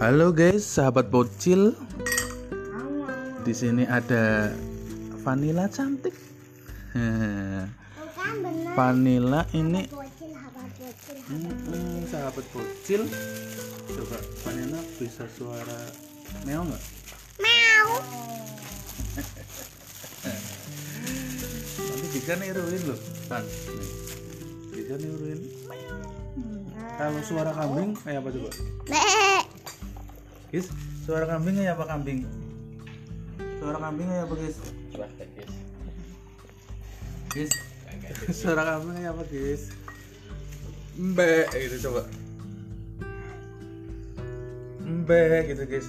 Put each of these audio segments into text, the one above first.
Halo guys, sahabat bocil. Di sini ada Vanilla cantik. Vanilla ini bocil sahabat bocil. Coba Vanilla bisa suara meow nggak? Meow Nanti bisa niruin loh. Nih. Bisa niruin. Kalau suara kambing kayak apa coba? Guys, suara kambing kayak apa kambing? Suara kambing kayak apa guys? Guys, suara kambing kayak apa guys? Mbe gitu coba. Mbe gitu guys.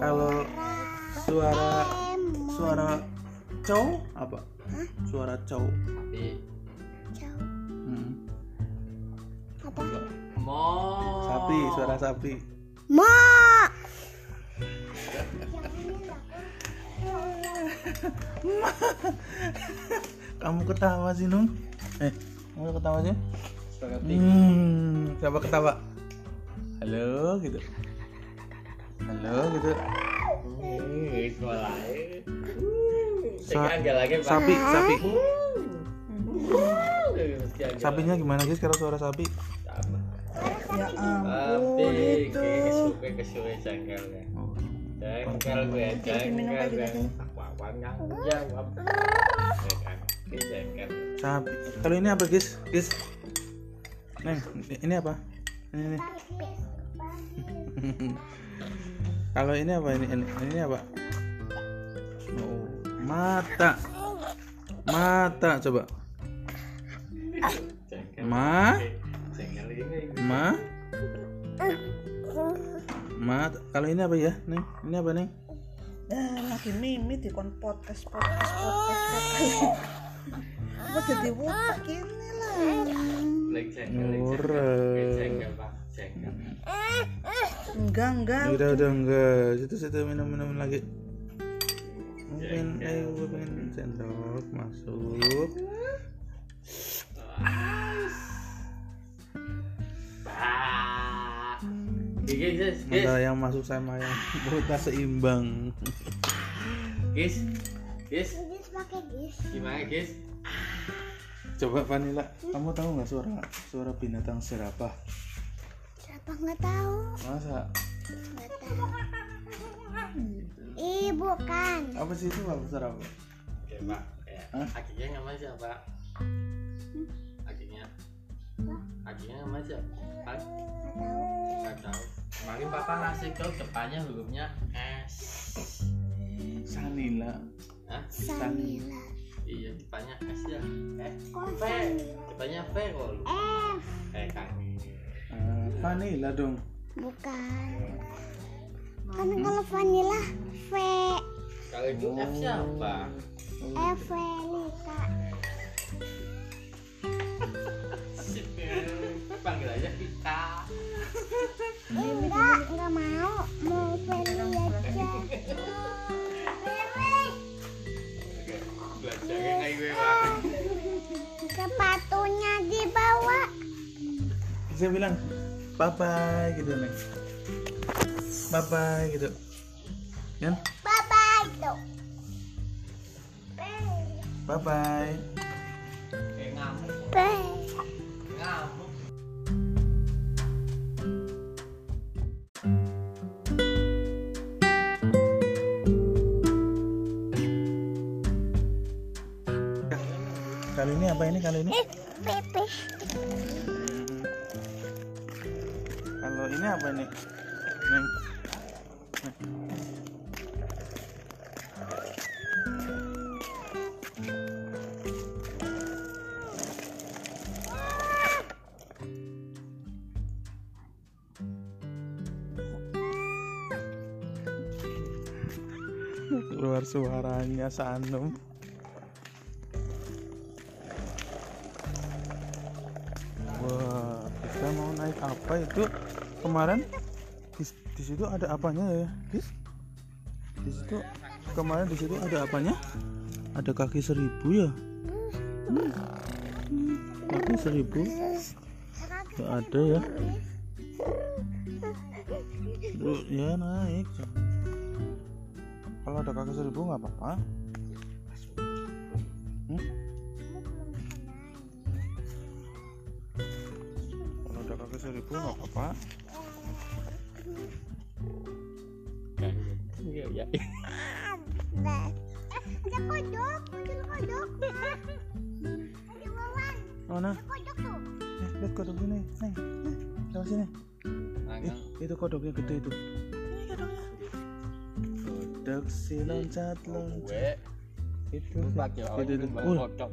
Kalau suara suara cow apa? Suara cow. Jauh Hmm. Apa? Sapi, suara sapi. Ma Kamu ketawa sih, Nung? Eh, kamu ketawa sih? Hmm, siapa ketawa? Halo, gitu. Halo, gitu. Sa- sapi, sapi. Sapinya gimana guys kalau suara sapi? Ya ampun itu. Jengkel gue, jengkel gue. Wawan yang jawab. Ya kan, ini jengkel. sapi. Kalau ini apa guys? Guys. Neng, ini apa? Ini, ini. Kalau ini apa ini? Ini, ini apa? Oh, mata. Mata coba. Jengkel. Ma. Ma. Ma, kalau ini apa ya, Neng? Ini apa, Neng? Eh, lagi mimi di kon podcast podcast podcast podcast. Apa jadi wutak ini lah. Jengkel. Enggak enggak. Udah, udah enggak. Situ, situ minum-minum lagi. Mungkin, ayo gue pengen sendok masuk. Ah. Antara yang masuk sama yang perutnya seimbang. Guys. Guys, Gis pakai gis gimana, guys? Coba Vanilla, kamu tahu nggak suara suara binatang serapah? Siapa nggak tahu Masa? Nggak tahu Ih bukan Apa sih itu apa serapah? Oke, Pak. Ya. Hah? Akinya nama siapa? Akinya. Akinya nama siapa? Pak? Nggak tahu Nggak tahu. Kemarin Papa ngasih tahu depannya hurufnya S. Sanila. Hah? Sanila Iya, depannya S ya. Eh, V. Sanila Depannya V kok lu. F Eh, kami. Ah, Vanilla dong. Bukan Kan kalau vanilla V Kalau itu F siapa? F Velika Sip. Panggil aja Vika. Enggak, enggak mau Mau Feli aja. Sepatunya dibawa Bisa bilang bye bye gitu nih. Bye bye gitu. Kan? Bye-bye tuh Bye bye. Kayak ngamuk. Bye Kali ini apa ini kali ini? Pepe Kalau ini apa ini? Neng. Keluar suaranya Sanum. Apa itu? Kemarin di, di situ ada apanya ya, Gis? Di situ kemarin di situ ada apanya? Ada kaki seribu ya? Hmm. Kaki seribu? Gak ada ya? Lu- ya naik kalau ada kakek seribu nggak apa-apa 100 ribu nggak apa-apa. Iya iya. Ada kodok muncul kodok ada wawan mana kodok tuh eh, lihat kodok sini. Nih. sama sini eh, itu kodoknya gede itu. Kodok si oh, loncat. loncat itu. Pakai itu itu. Kodok.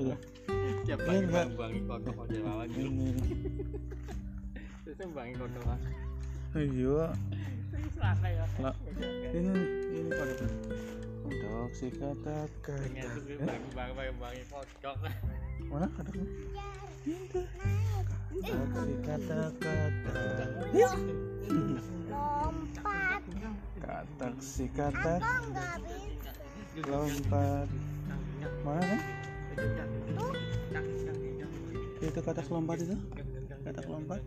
tiap pagi bang bang kodok kodok lawan bangi kodok lah. iya. Ya. Lah, ini ini kodok kodok si kata kata tuh bangi bangi bangi bangi kodok. mana kodoknya itu kodok si kata. Kata Lompat. kata si kata lompat mana? Kan itu katak lompat itu? Katak lompat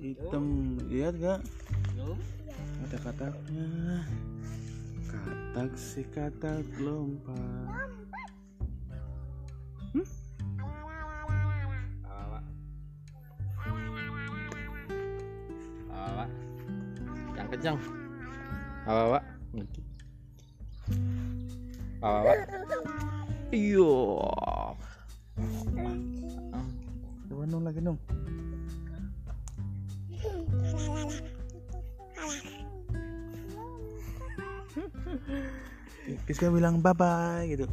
hitam. Lihat gak ada kataknya katak si katak lompat. Awak. Yang kencang. Awak. Awak. iyo coba nung lagi nung Kiska bilang bye bye gitu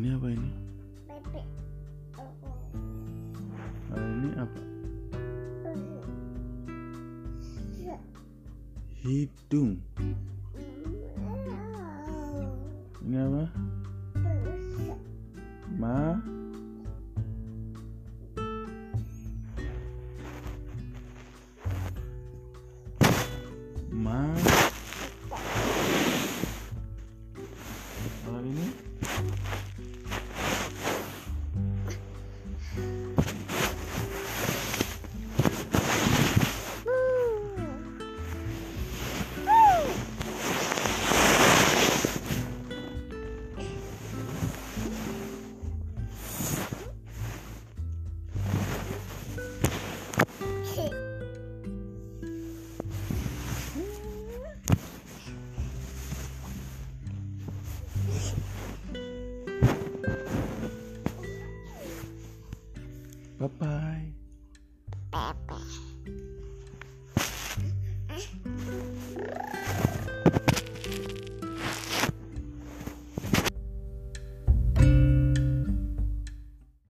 ini apa ini? Bebek. Ah, ini apa? Hidung. Ini apa? Ma bye bye